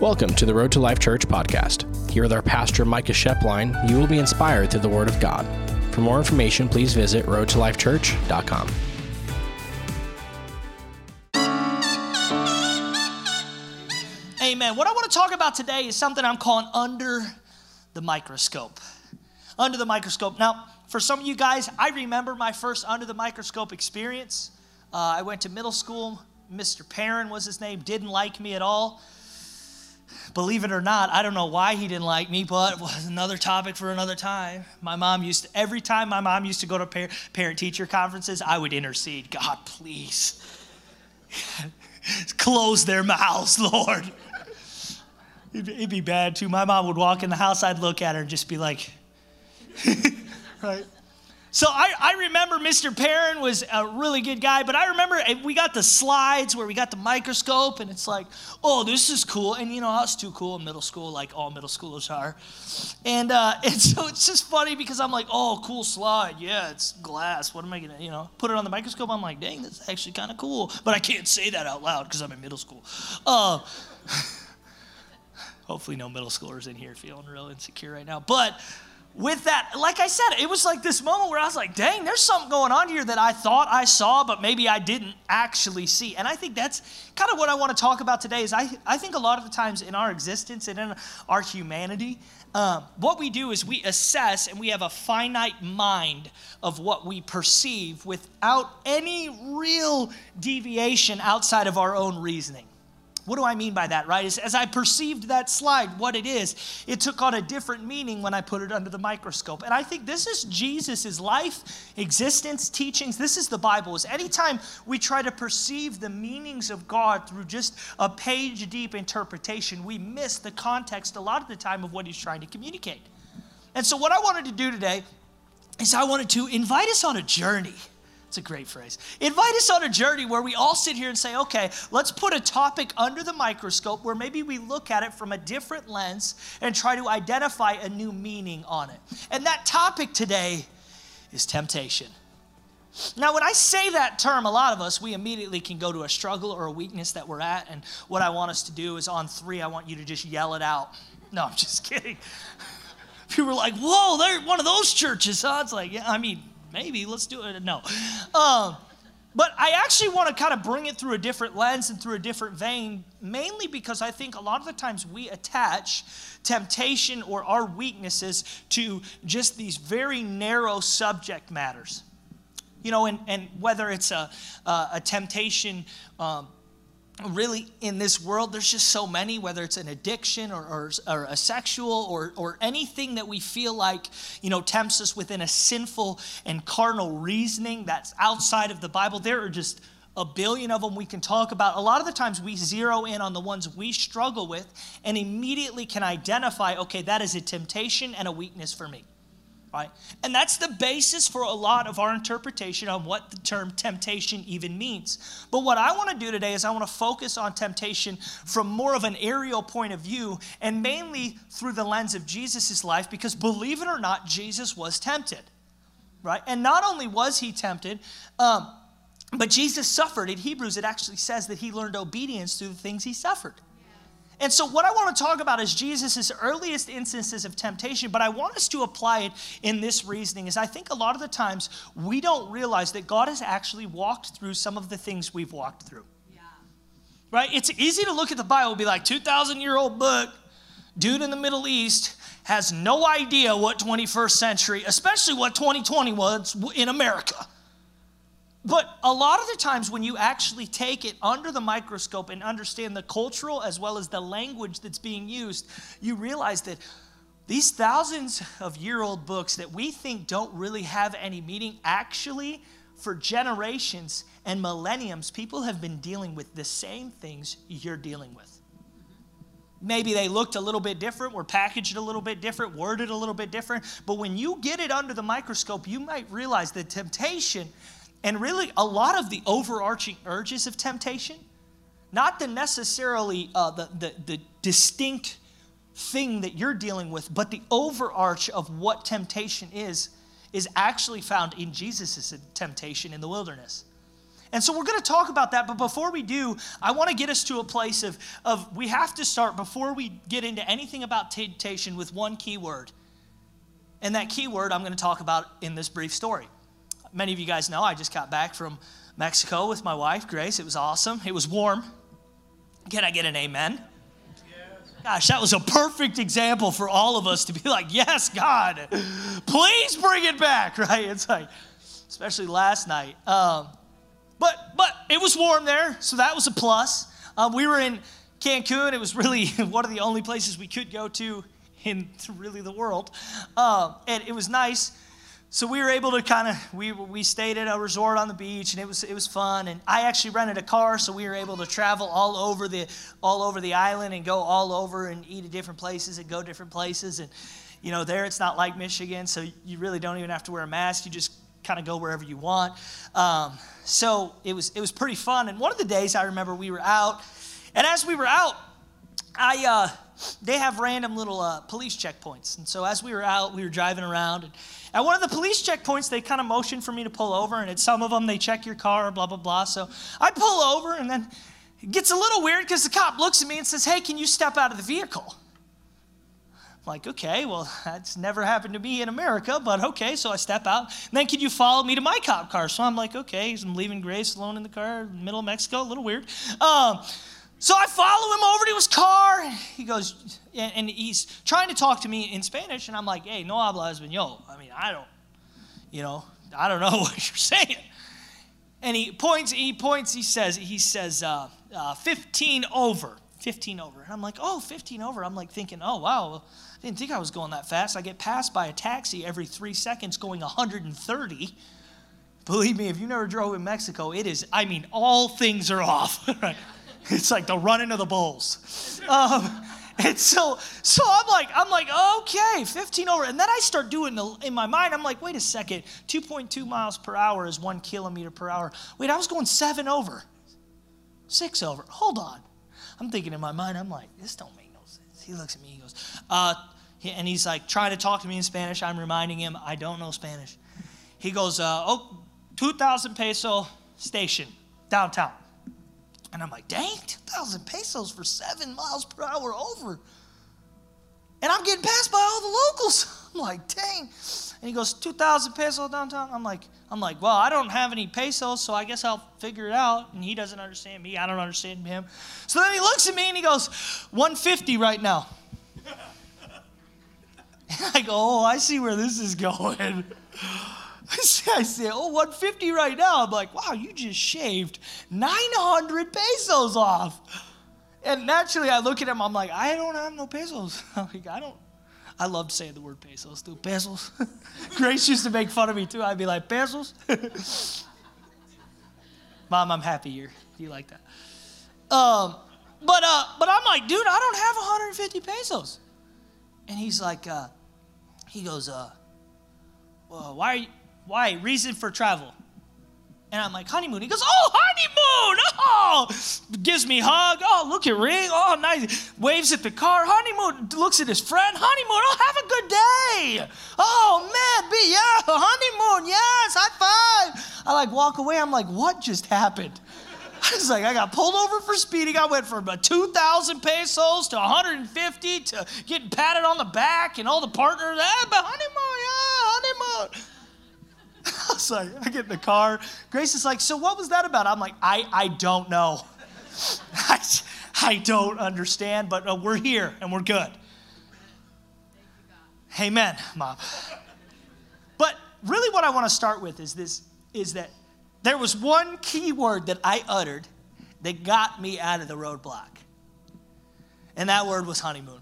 Welcome to the Road to Life Church podcast. Here with our pastor, Micah Schoeplein, you will be inspired through the Word of God. For more information, please visit roadtolifechurch.com. Amen. What I want to talk about today is something I'm calling under the microscope. Under the microscope. Now, for some of you guys, I remember my first under the microscope experience. Uh, I went to middle school. Mr. Perrin was his name, didn't like me at all. Believe it or not, I don't know why he didn't like me, but it was another topic for another time. My mom used to, every time my mom used to go to parent teacher conferences, I would intercede. God, please. Close their mouths, Lord. It'd, it'd be bad too. My mom would walk in the house, I'd look at her and just be like, right? So I, I remember Mr. Perrin was a really good guy, but I remember we got the slides where we got the microscope, and it's like, oh, this is cool. And you know, I was too cool in middle school, like all middle schoolers are. And, uh, and so it's just funny because I'm like, oh, cool slide. Yeah, it's glass. What am I going to, you know, put it on the microscope? I'm like, dang, that's actually kind of cool. But I can't say that out loud because I'm in middle school. Uh, hopefully, no middle schoolers in here feeling real insecure right now. But, with that, like I said, it was like this moment where I was like, dang, there's something going on here that I thought I saw, but maybe I didn't actually see. And I think that's kind of what I want to talk about today is I, I think a lot of the times in our existence and in our humanity, um, what we do is we assess and we have a finite mind of what we perceive without any real deviation outside of our own reasoning. What do I mean by that, right? As I perceived that slide, what it is, it took on a different meaning when I put it under the microscope. And I think this is Jesus' life, existence, teachings. This is the Bible. Is anytime we try to perceive the meanings of God through just a page deep interpretation, we miss the context a lot of the time of what he's trying to communicate. And so, what I wanted to do today is I wanted to invite us on a journey. It's a great phrase. Invite us on a journey where we all sit here and say, okay, let's put a topic under the microscope where maybe we look at it from a different lens and try to identify a new meaning on it. And that topic today is temptation. Now, when I say that term, a lot of us, we immediately can go to a struggle or a weakness that we're at. And what I want us to do is on three, I want you to just yell it out. No, I'm just kidding. People are like, whoa, they're one of those churches, huh? It's like, yeah, I mean, maybe let's do it. No. Um, but I actually want to kind of bring it through a different lens and through a different vein, mainly because I think a lot of the times we attach temptation or our weaknesses to just these very narrow subject matters. You know, and, and whether it's a, a, a temptation, um, really in this world there's just so many whether it's an addiction or, or, or, a sexual or, or anything that we feel like you know tempts us within a sinful and carnal reasoning that's outside of the bible. There are just a billion of them we can talk about. A lot of the times we zero in on the ones we struggle with and immediately can identify okay that is a temptation and a weakness for me right? And that's the basis for a lot of our interpretation on what the term temptation even means. But what I want to do today is I want to focus on temptation from more of an aerial point of view and mainly through the lens of Jesus' life because believe it or not, Jesus was tempted, right? And not only was he tempted, um, but Jesus suffered. In Hebrews, it actually says that he learned obedience through the things he suffered. And so, what I want to talk about is Jesus' earliest instances of temptation, but I want us to apply it in this reasoning. Is I think a lot of the times we don't realize that God has actually walked through some of the things we've walked through. Yeah. Right? It's easy to look at the Bible and be like, 2,000 year old book, dude in the Middle East has no idea what 21st century, especially what 2020 was in America. But a lot of the times, when you actually take it under the microscope and understand the cultural as well as the language that's being used, you realize that these thousands of year old books that we think don't really have any meaning actually, for generations and millenniums, people have been dealing with the same things you're dealing with. Maybe they looked a little bit different, were packaged a little bit different, worded a little bit different, but when you get it under the microscope, you might realize the temptation and really, a lot of the overarching urges of temptation, not the necessarily uh, the, the, the distinct thing that you're dealing with, but the overarch of what temptation is, is actually found in Jesus' temptation in the wilderness. And so we're going to talk about that, but before we do, I want to get us to a place of, of we have to start before we get into anything about temptation with one key word. And that key word I'm going to talk about in this brief story. Many of you guys know I just got back from Mexico with my wife, Grace. It was awesome. It was warm. Can I get an amen? Gosh, that was a perfect example for all of us to be like, yes, God, please bring it back, right? It's like, especially last night. Um, but but it was warm there, so that was a plus. Um, we were in Cancun. It was really one of the only places we could go to in really the world, um, and it was nice. So we were able to kind of we we stayed at a resort on the beach, and it was it was fun. And I actually rented a car, so we were able to travel all over the all over the island and go all over and eat at different places and go different places. And you know, there it's not like Michigan, so you really don't even have to wear a mask. You just kind of go wherever you want. Um, so it was it was pretty fun. And one of the days I remember we were out, and as we were out, I uh, they have random little uh, police checkpoints. And so as we were out, we were driving around, and at one of the police checkpoints, they kind of motioned for me to pull over. And at some of them, they check your car, blah blah blah. So I pull over, and then it gets a little weird because the cop looks at me and says, "Hey, can you step out of the vehicle?" I'm like, okay, well, that's never happened to me in America, but okay, so I step out. And then can you follow me to my cop car? So I'm like, okay, I'm leaving Grace alone in the car, middle of Mexico, a little weird. Um, so I follow him over to his car. He goes, and he's trying to talk to me in Spanish, and I'm like, hey, no habla español. I mean, I don't, you know, I don't know what you're saying. And he points, he points, he says, he says, uh, uh, 15 over, 15 over. And I'm like, oh, 15 over. I'm like thinking, oh, wow, I didn't think I was going that fast. I get passed by a taxi every three seconds going 130. Believe me, if you never drove in Mexico, it is, I mean, all things are off. it's like the running of the bulls. Um, and so, so I'm like, I'm like, okay, 15 over. And then I start doing the, in my mind, I'm like, wait a second, 2.2 miles per hour is one kilometer per hour. Wait, I was going seven over, six over. Hold on. I'm thinking in my mind, I'm like, this don't make no sense. He looks at me, he goes, uh, and he's like trying to talk to me in Spanish. I'm reminding him I don't know Spanish. He goes, uh, oh, 2,000 peso station downtown. And I'm like, dang, 2,000 pesos for seven miles per hour over. And I'm getting passed by all the locals. I'm like, dang. And he goes, 2,000 pesos downtown. I'm like, I'm like, well, I don't have any pesos, so I guess I'll figure it out. And he doesn't understand me. I don't understand him. So then he looks at me and he goes, 150 right now. And I go, oh, I see where this is going. I say, oh, 150 right now. I'm like, wow, you just shaved 900 pesos off. And naturally, I look at him, I'm like, I don't have no pesos. I'm like, I don't. I loved saying the word pesos, too. Pesos. Grace used to make fun of me, too. I'd be like, pesos? Mom, I'm happy you're, you like that. Um, but, uh, but I'm like, dude, I don't have 150 pesos. And he's like, uh, he goes, uh, well, why, why? Reason for travel. And I'm like, honeymoon. He goes, oh, honeymoon. Oh, gives me hug. Oh, look at ring. Oh, nice. Waves at the car. Honeymoon. Looks at his friend. Honeymoon. Oh, have a good day. Oh, man. Be, yeah, honeymoon. Yes, high five. I like walk away. I'm like, what just happened? I was like, I got pulled over for speeding. I went from 2,000 pesos to 150 to getting patted on the back and all the partners. Hey, but honeymoon, yeah, honeymoon. Was like, I get in the car. Grace is like, so what was that about? I'm like, I, I don't know. I, I don't understand, but uh, we're here and we're good. Amen, Mom. But really what I want to start with is this, is that there was one key word that I uttered that got me out of the roadblock. And that word was honeymoon.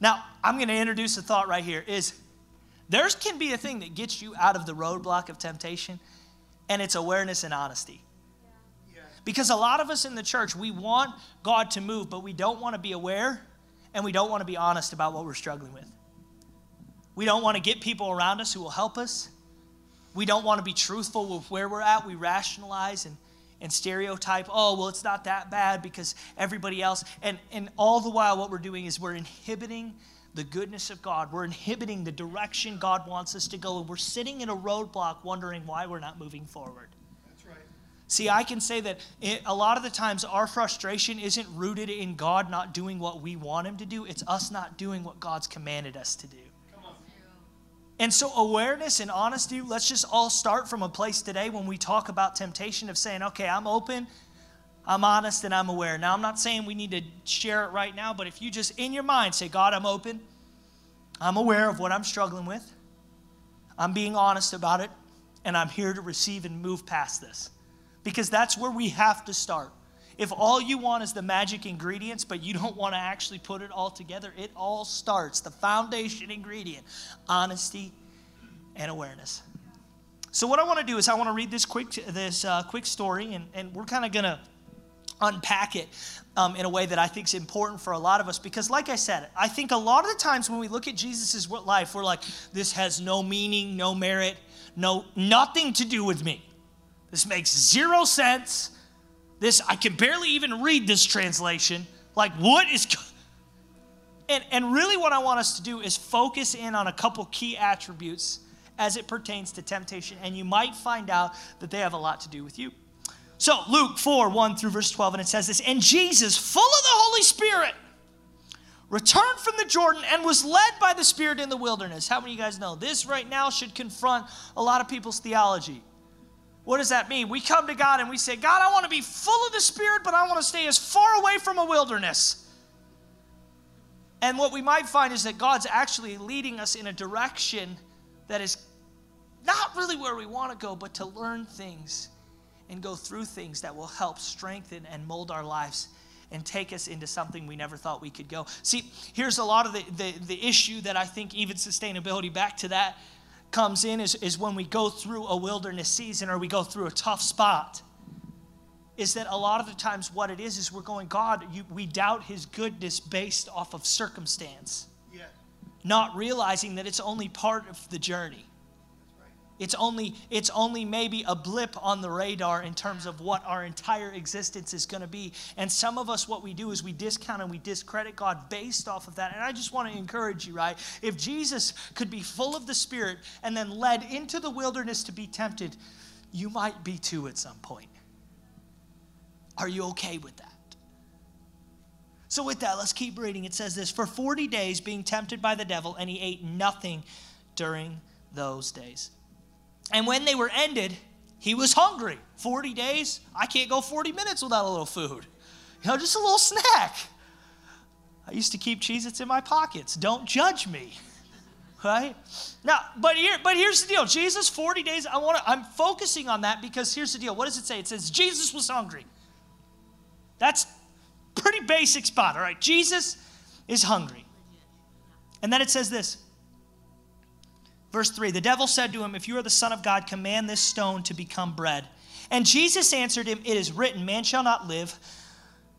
Now, I'm going to introduce a thought right here is there can be a thing that gets you out of the roadblock of temptation, and it's awareness and honesty. Because a lot of us in the church, we want God to move, but we don't want to be aware and we don't want to be honest about what we're struggling with. We don't want to get people around us who will help us we don't want to be truthful with where we're at. We rationalize and, and stereotype, oh, well, it's not that bad because everybody else. And, and all the while, what we're doing is we're inhibiting the goodness of God. We're inhibiting the direction God wants us to go. And we're sitting in a roadblock wondering why we're not moving forward. That's right. See, I can say that it, a lot of the times our frustration isn't rooted in God not doing what we want Him to do, it's us not doing what God's commanded us to do. And so, awareness and honesty, let's just all start from a place today when we talk about temptation of saying, okay, I'm open, I'm honest, and I'm aware. Now, I'm not saying we need to share it right now, but if you just in your mind say, God, I'm open, I'm aware of what I'm struggling with, I'm being honest about it, and I'm here to receive and move past this. Because that's where we have to start. If all you want is the magic ingredients, but you don't want to actually put it all together, it all starts. The foundation ingredient honesty and awareness. So, what I want to do is, I want to read this quick, this, uh, quick story, and, and we're kind of going to unpack it um, in a way that I think is important for a lot of us. Because, like I said, I think a lot of the times when we look at Jesus' life, we're like, this has no meaning, no merit, no nothing to do with me. This makes zero sense. This, I can barely even read this translation. Like, what is. And, and really, what I want us to do is focus in on a couple key attributes as it pertains to temptation, and you might find out that they have a lot to do with you. So, Luke 4 1 through verse 12, and it says this And Jesus, full of the Holy Spirit, returned from the Jordan and was led by the Spirit in the wilderness. How many of you guys know this right now should confront a lot of people's theology? What does that mean? We come to God and we say, God, I want to be full of the Spirit, but I want to stay as far away from a wilderness. And what we might find is that God's actually leading us in a direction that is not really where we want to go, but to learn things and go through things that will help strengthen and mold our lives and take us into something we never thought we could go. See, here's a lot of the, the, the issue that I think even sustainability, back to that, comes in is, is when we go through a wilderness season or we go through a tough spot is that a lot of the times what it is is we're going god you, we doubt his goodness based off of circumstance yeah. not realizing that it's only part of the journey it's only, it's only maybe a blip on the radar in terms of what our entire existence is going to be. And some of us, what we do is we discount and we discredit God based off of that. And I just want to encourage you, right? If Jesus could be full of the Spirit and then led into the wilderness to be tempted, you might be too at some point. Are you okay with that? So, with that, let's keep reading. It says this For 40 days, being tempted by the devil, and he ate nothing during those days. And when they were ended, he was hungry. 40 days, I can't go 40 minutes without a little food. You know, just a little snack. I used to keep Cheez Its in my pockets. Don't judge me. Right? Now, but here, but here's the deal. Jesus, 40 days, I want to, I'm focusing on that because here's the deal. What does it say? It says Jesus was hungry. That's pretty basic spot, all right? Jesus is hungry. And then it says this Verse 3 The devil said to him, If you are the Son of God, command this stone to become bread. And Jesus answered him, It is written, Man shall not live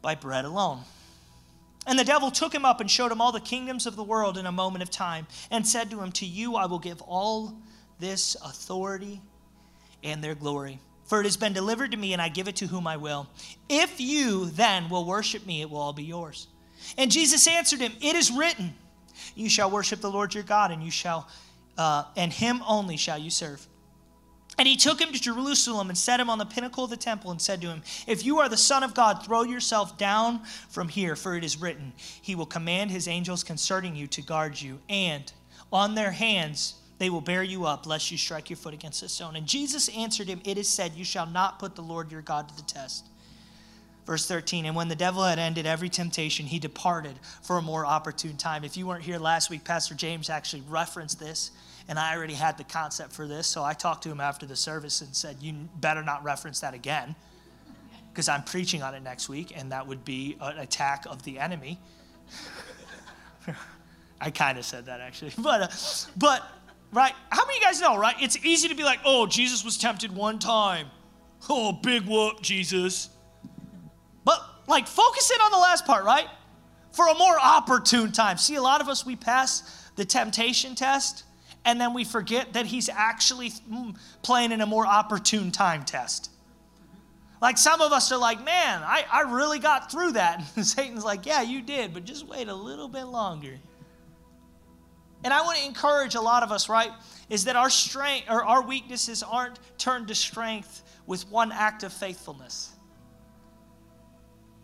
by bread alone. And the devil took him up and showed him all the kingdoms of the world in a moment of time, and said to him, To you I will give all this authority and their glory. For it has been delivered to me, and I give it to whom I will. If you then will worship me, it will all be yours. And Jesus answered him, It is written, You shall worship the Lord your God, and you shall uh, and him only shall you serve. And he took him to Jerusalem and set him on the pinnacle of the temple and said to him, If you are the Son of God, throw yourself down from here, for it is written, He will command His angels concerning you to guard you, and on their hands they will bear you up, lest you strike your foot against a stone. And Jesus answered him, It is said, You shall not put the Lord your God to the test. Verse 13, and when the devil had ended every temptation, he departed for a more opportune time. If you weren't here last week, Pastor James actually referenced this and I already had the concept for this, so I talked to him after the service and said, You better not reference that again, because I'm preaching on it next week, and that would be an attack of the enemy. I kind of said that actually, but, uh, but, right? How many of you guys know, right? It's easy to be like, Oh, Jesus was tempted one time. Oh, big whoop, Jesus. But, like, focus in on the last part, right? For a more opportune time. See, a lot of us, we pass the temptation test and then we forget that he's actually mm, playing in a more opportune time test. Like some of us are like, man, I, I really got through that. And Satan's like, yeah, you did, but just wait a little bit longer. And I want to encourage a lot of us, right? Is that our strength or our weaknesses aren't turned to strength with one act of faithfulness.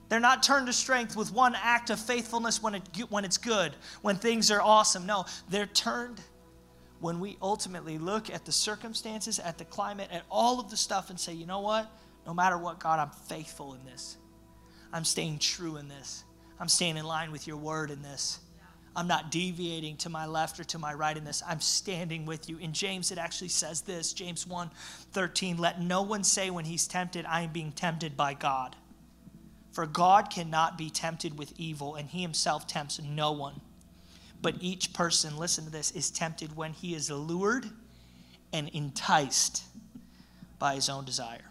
They're not turned to strength with one act of faithfulness when, it, when it's good, when things are awesome. No, they're turned when we ultimately look at the circumstances, at the climate, at all of the stuff and say, you know what? No matter what, God, I'm faithful in this. I'm staying true in this. I'm staying in line with your word in this. I'm not deviating to my left or to my right in this. I'm standing with you. In James, it actually says this James 1 13, let no one say when he's tempted, I am being tempted by God. For God cannot be tempted with evil, and he himself tempts no one. But each person, listen to this, is tempted when he is lured and enticed by his own desire.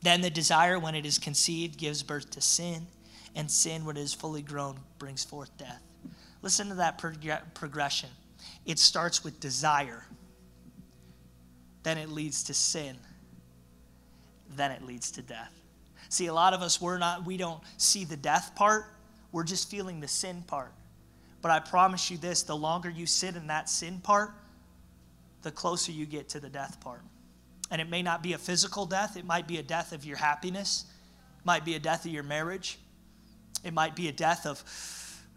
Then the desire, when it is conceived, gives birth to sin, and sin, when it is fully grown, brings forth death. Listen to that prog- progression. It starts with desire, then it leads to sin, then it leads to death. See, a lot of us, we're not, we don't see the death part, we're just feeling the sin part. But I promise you this the longer you sit in that sin part, the closer you get to the death part. And it may not be a physical death, it might be a death of your happiness, it might be a death of your marriage, it might be a death of,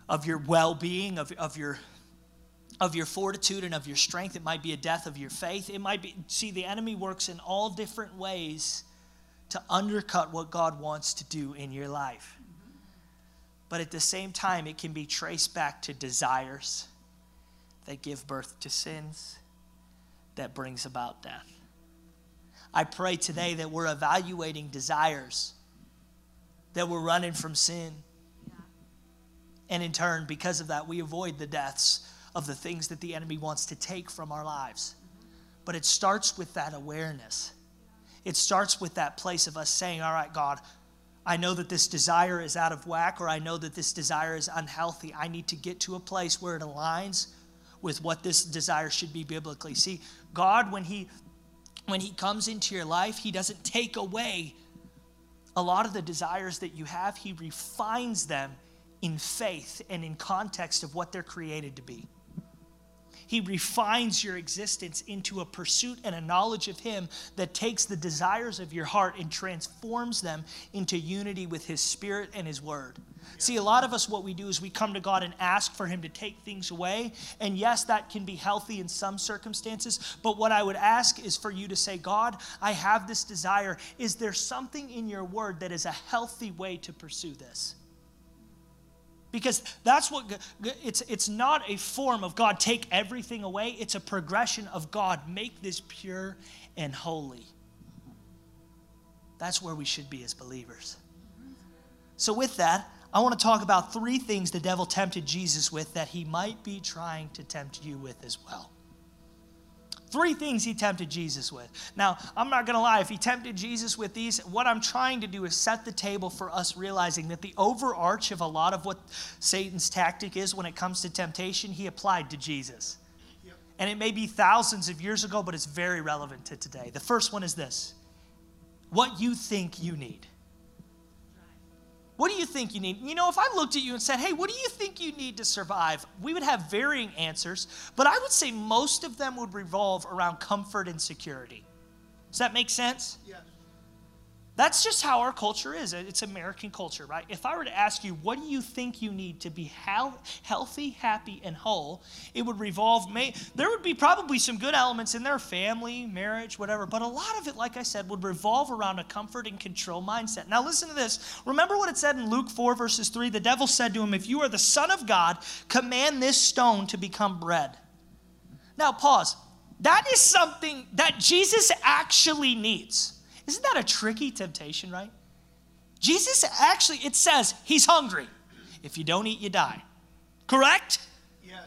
of your well being, of, of, your, of your fortitude, and of your strength. It might be a death of your faith. It might be, see, the enemy works in all different ways to undercut what God wants to do in your life. But at the same time, it can be traced back to desires that give birth to sins that brings about death. I pray today that we're evaluating desires, that we're running from sin. And in turn, because of that, we avoid the deaths of the things that the enemy wants to take from our lives. But it starts with that awareness it starts with that place of us saying, All right, God, I know that this desire is out of whack, or I know that this desire is unhealthy. I need to get to a place where it aligns with what this desire should be biblically. See, God, when He when He comes into your life, He doesn't take away a lot of the desires that you have, He refines them in faith and in context of what they're created to be. He refines your existence into a pursuit and a knowledge of Him that takes the desires of your heart and transforms them into unity with His Spirit and His Word. See, a lot of us, what we do is we come to God and ask for Him to take things away. And yes, that can be healthy in some circumstances. But what I would ask is for you to say, God, I have this desire. Is there something in your word that is a healthy way to pursue this? Because that's what it's it's not a form of God take everything away, it's a progression of God make this pure and holy. That's where we should be as believers. So with that, I want to talk about three things the devil tempted Jesus with that he might be trying to tempt you with as well. Three things he tempted Jesus with. Now, I'm not going to lie, if he tempted Jesus with these, what I'm trying to do is set the table for us realizing that the overarch of a lot of what Satan's tactic is when it comes to temptation, he applied to Jesus. And it may be thousands of years ago, but it's very relevant to today. The first one is this what you think you need. Think you need? You know, if I looked at you and said, hey, what do you think you need to survive? We would have varying answers, but I would say most of them would revolve around comfort and security. Does that make sense? Yes. That's just how our culture is. It's American culture, right? If I were to ask you, what do you think you need to be healthy, happy, and whole? It would revolve, may, there would be probably some good elements in there family, marriage, whatever, but a lot of it, like I said, would revolve around a comfort and control mindset. Now, listen to this. Remember what it said in Luke 4, verses 3? The devil said to him, If you are the Son of God, command this stone to become bread. Now, pause. That is something that Jesus actually needs. Isn't that a tricky temptation, right? Jesus actually, it says he's hungry. If you don't eat, you die. Correct? Yes.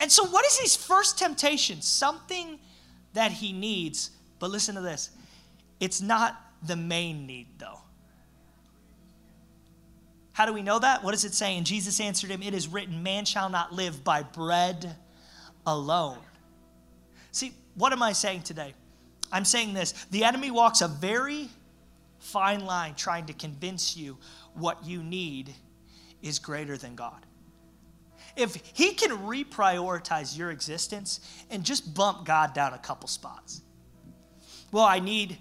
And so, what is his first temptation? Something that he needs. But listen to this it's not the main need, though. How do we know that? What does it say? And Jesus answered him, It is written, Man shall not live by bread alone. See, what am I saying today? I'm saying this the enemy walks a very fine line trying to convince you what you need is greater than God. If he can reprioritize your existence and just bump God down a couple spots. Well, I need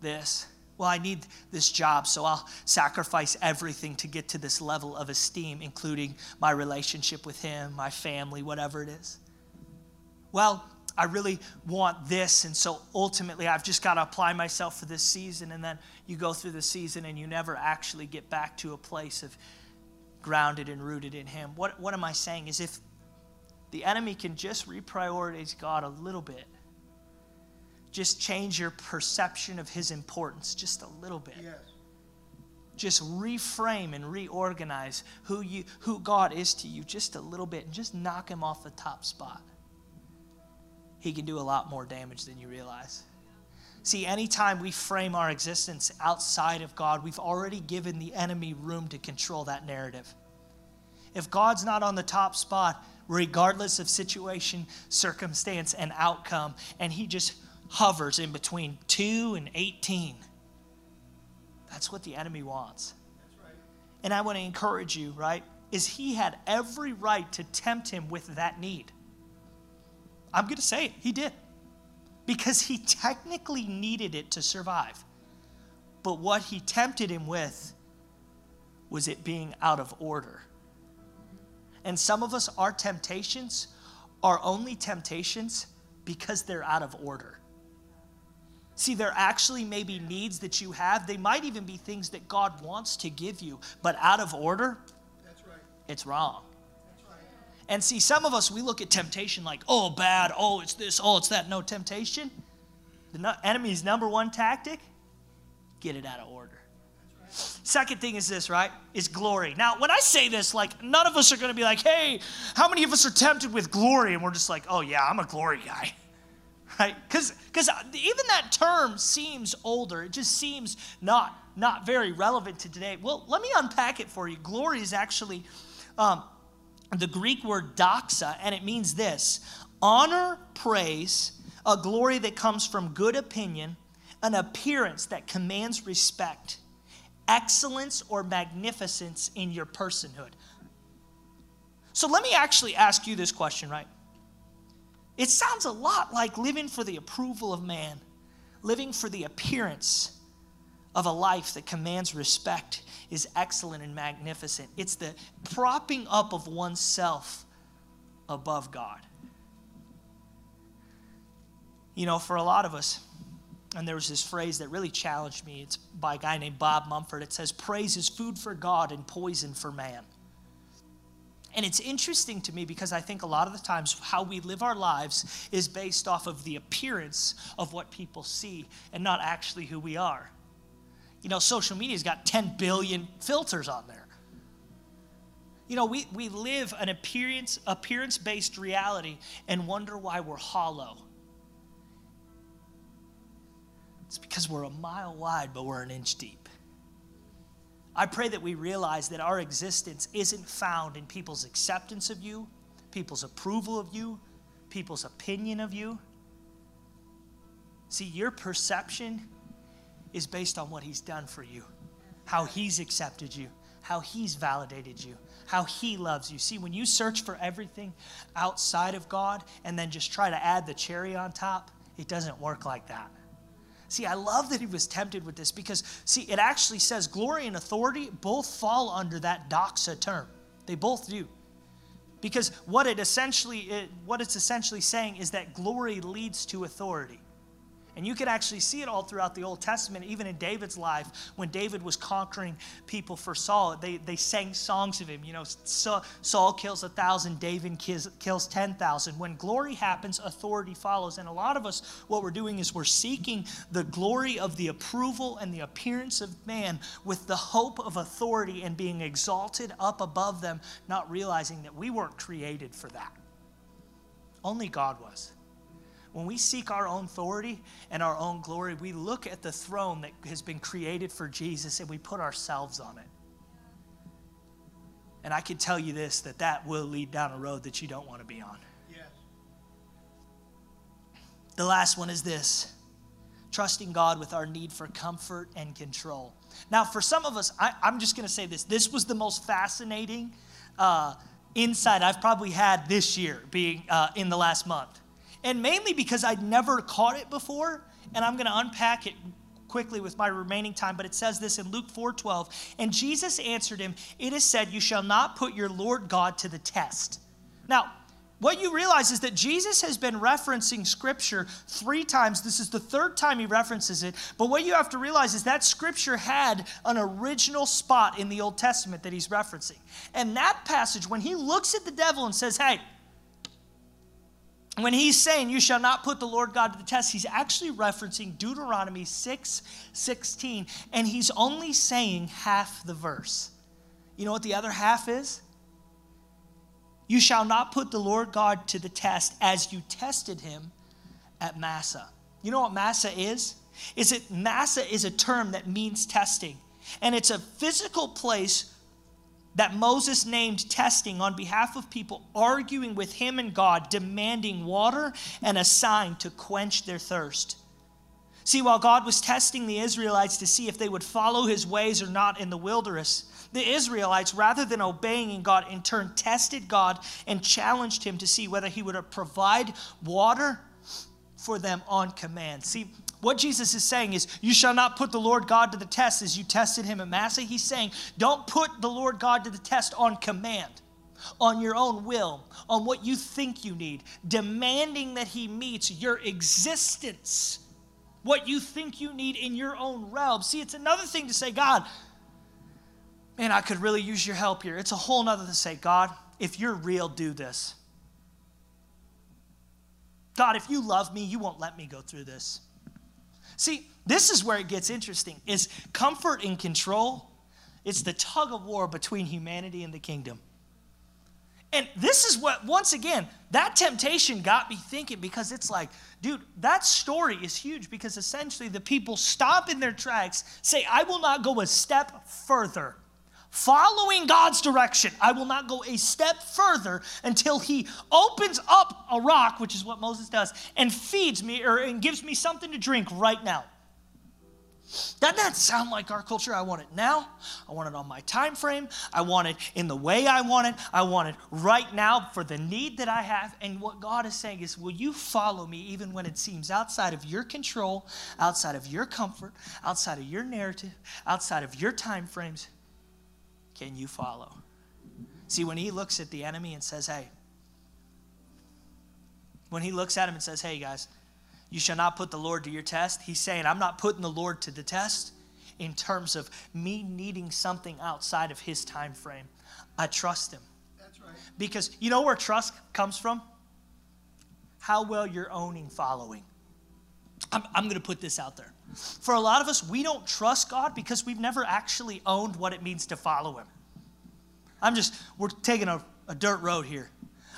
this. Well, I need this job, so I'll sacrifice everything to get to this level of esteem, including my relationship with him, my family, whatever it is. Well, I really want this, and so ultimately I've just got to apply myself for this season, and then you go through the season and you never actually get back to a place of grounded and rooted in Him. What, what am I saying is if the enemy can just reprioritize God a little bit, just change your perception of his importance just a little bit. Yes. Just reframe and reorganize who you who God is to you just a little bit and just knock him off the top spot. He can do a lot more damage than you realize. See, anytime we frame our existence outside of God, we've already given the enemy room to control that narrative. If God's not on the top spot, regardless of situation, circumstance, and outcome, and he just hovers in between 2 and 18. That's what the enemy wants. And I want to encourage you, right? Is he had every right to tempt him with that need. I'm going to say it, he did. Because he technically needed it to survive. But what he tempted him with was it being out of order. And some of us, our temptations are only temptations because they're out of order. See, there actually may be needs that you have. They might even be things that God wants to give you, but out of order, That's right. it's wrong. And see, some of us, we look at temptation like, oh, bad, oh, it's this, oh, it's that. No, temptation, the enemy's number one tactic, get it out of order. Second thing is this, right? Is glory. Now, when I say this, like, none of us are going to be like, hey, how many of us are tempted with glory? And we're just like, oh, yeah, I'm a glory guy right? Because because even that term seems older. It just seems not not very relevant to today. Well, let me unpack it for you. Glory is actually um, the Greek word doxa, and it means this: honor, praise, a glory that comes from good opinion, an appearance that commands respect, excellence or magnificence in your personhood. So let me actually ask you this question, right? It sounds a lot like living for the approval of man, living for the appearance of a life that commands respect is excellent and magnificent. It's the propping up of oneself above God. You know, for a lot of us, and there was this phrase that really challenged me. It's by a guy named Bob Mumford. It says, Praise is food for God and poison for man. And it's interesting to me because I think a lot of the times how we live our lives is based off of the appearance of what people see and not actually who we are. You know, social media's got 10 billion filters on there. You know, we, we live an appearance appearance based reality and wonder why we're hollow. It's because we're a mile wide, but we're an inch deep. I pray that we realize that our existence isn't found in people's acceptance of you, people's approval of you, people's opinion of you. See, your perception is based on what He's done for you, how He's accepted you, how He's validated you, how He loves you. See, when you search for everything outside of God and then just try to add the cherry on top, it doesn't work like that. See, I love that he was tempted with this because, see, it actually says glory and authority both fall under that doxa term. They both do. Because what it essentially it, what it's essentially saying is that glory leads to authority. And you can actually see it all throughout the Old Testament, even in David's life, when David was conquering people for Saul. They, they sang songs of him. You know, Saul kills a thousand, David kills, kills 10,000. When glory happens, authority follows. And a lot of us, what we're doing is we're seeking the glory of the approval and the appearance of man with the hope of authority and being exalted up above them, not realizing that we weren't created for that. Only God was when we seek our own authority and our own glory, we look at the throne that has been created for Jesus and we put ourselves on it. And I can tell you this that that will lead down a road that you don't want to be on. Yes. The last one is this trusting God with our need for comfort and control. Now, for some of us, I, am just going to say this this was the most fascinating. Uh, insight I've probably had this year, being uh, in the last month. And mainly because I'd never caught it before, and I'm going to unpack it quickly with my remaining time, but it says this in Luke 4:12. And Jesus answered him, "It is said, you shall not put your Lord God to the test." Now, what you realize is that Jesus has been referencing scripture three times. This is the third time he references it. But what you have to realize is that scripture had an original spot in the Old Testament that he's referencing. And that passage, when he looks at the devil and says, Hey, when he's saying you shall not put the Lord God to the test, he's actually referencing Deuteronomy 6 16, and he's only saying half the verse. You know what the other half is? You shall not put the Lord God to the test as you tested him at Massah You know what Massah is? Is it Massah is a term that means testing. And it's a physical place that Moses named testing on behalf of people arguing with him and God, demanding water and a sign to quench their thirst. See, while God was testing the Israelites to see if they would follow his ways or not in the wilderness, the Israelites, rather than obeying God, in turn tested God and challenged him to see whether he would provide water for them on command. See, what Jesus is saying is, You shall not put the Lord God to the test as you tested him at Massah. He's saying, Don't put the Lord God to the test on command, on your own will, on what you think you need, demanding that he meets your existence, what you think you need in your own realm. See, it's another thing to say, God, man, I could really use your help here. It's a whole nother thing to say, God, if you're real, do this. God, if you love me, you won't let me go through this. See, this is where it gets interesting. Is comfort and control? It's the tug of war between humanity and the kingdom. And this is what, once again, that temptation got me thinking because it's like, dude, that story is huge because essentially the people stop in their tracks, say, I will not go a step further following God's direction. I will not go a step further until He opens up a rock, which is what Moses does, and feeds me or and gives me something to drink right now. Doesn't that sound like our culture? I want it now. I want it on my time frame. I want it in the way I want it. I want it right now for the need that I have. And what God is saying is, will you follow me even when it seems outside of your control, outside of your comfort, outside of your narrative, outside of your time frames? Can you follow? See, when he looks at the enemy and says, hey, when he looks at him and says, hey, guys, you shall not put the Lord to your test, he's saying, I'm not putting the Lord to the test in terms of me needing something outside of his time frame. I trust him. That's right. Because you know where trust comes from? How well you're owning following. I'm, I'm going to put this out there. For a lot of us, we don't trust God because we've never actually owned what it means to follow Him. I'm just, we're taking a, a dirt road here.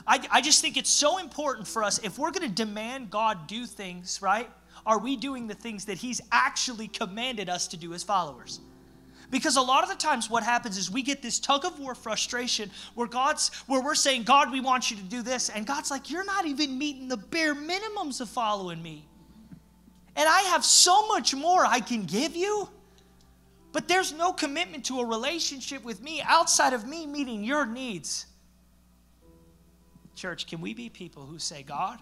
I, I just think it's so important for us, if we're going to demand God do things, right? Are we doing the things that He's actually commanded us to do as followers? Because a lot of the times what happens is we get this tug of war frustration where God's where we're saying, God, we want you to do this, and God's like, You're not even meeting the bare minimums of following me. And I have so much more I can give you. But there's no commitment to a relationship with me outside of me meeting your needs. Church, can we be people who say, God,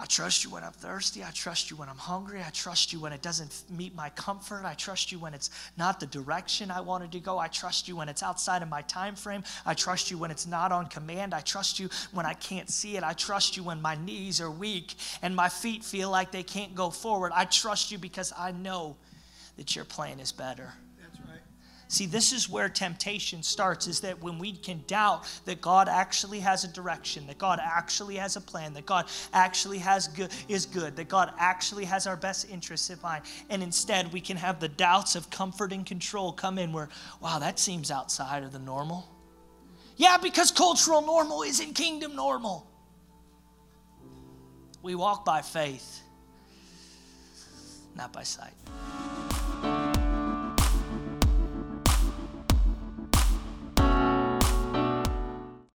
I trust you when I'm thirsty. I trust you when I'm hungry. I trust you when it doesn't meet my comfort. I trust you when it's not the direction I wanted to go. I trust you when it's outside of my time frame. I trust you when it's not on command. I trust you when I can't see it. I trust you when my knees are weak and my feet feel like they can't go forward. I trust you because I know that your plan is better. See, this is where temptation starts is that when we can doubt that God actually has a direction, that God actually has a plan, that God actually has good is good, that God actually has our best interests in mind. And instead we can have the doubts of comfort and control come in where, wow, that seems outside of the normal. Yeah, because cultural normal isn't kingdom normal. We walk by faith, not by sight.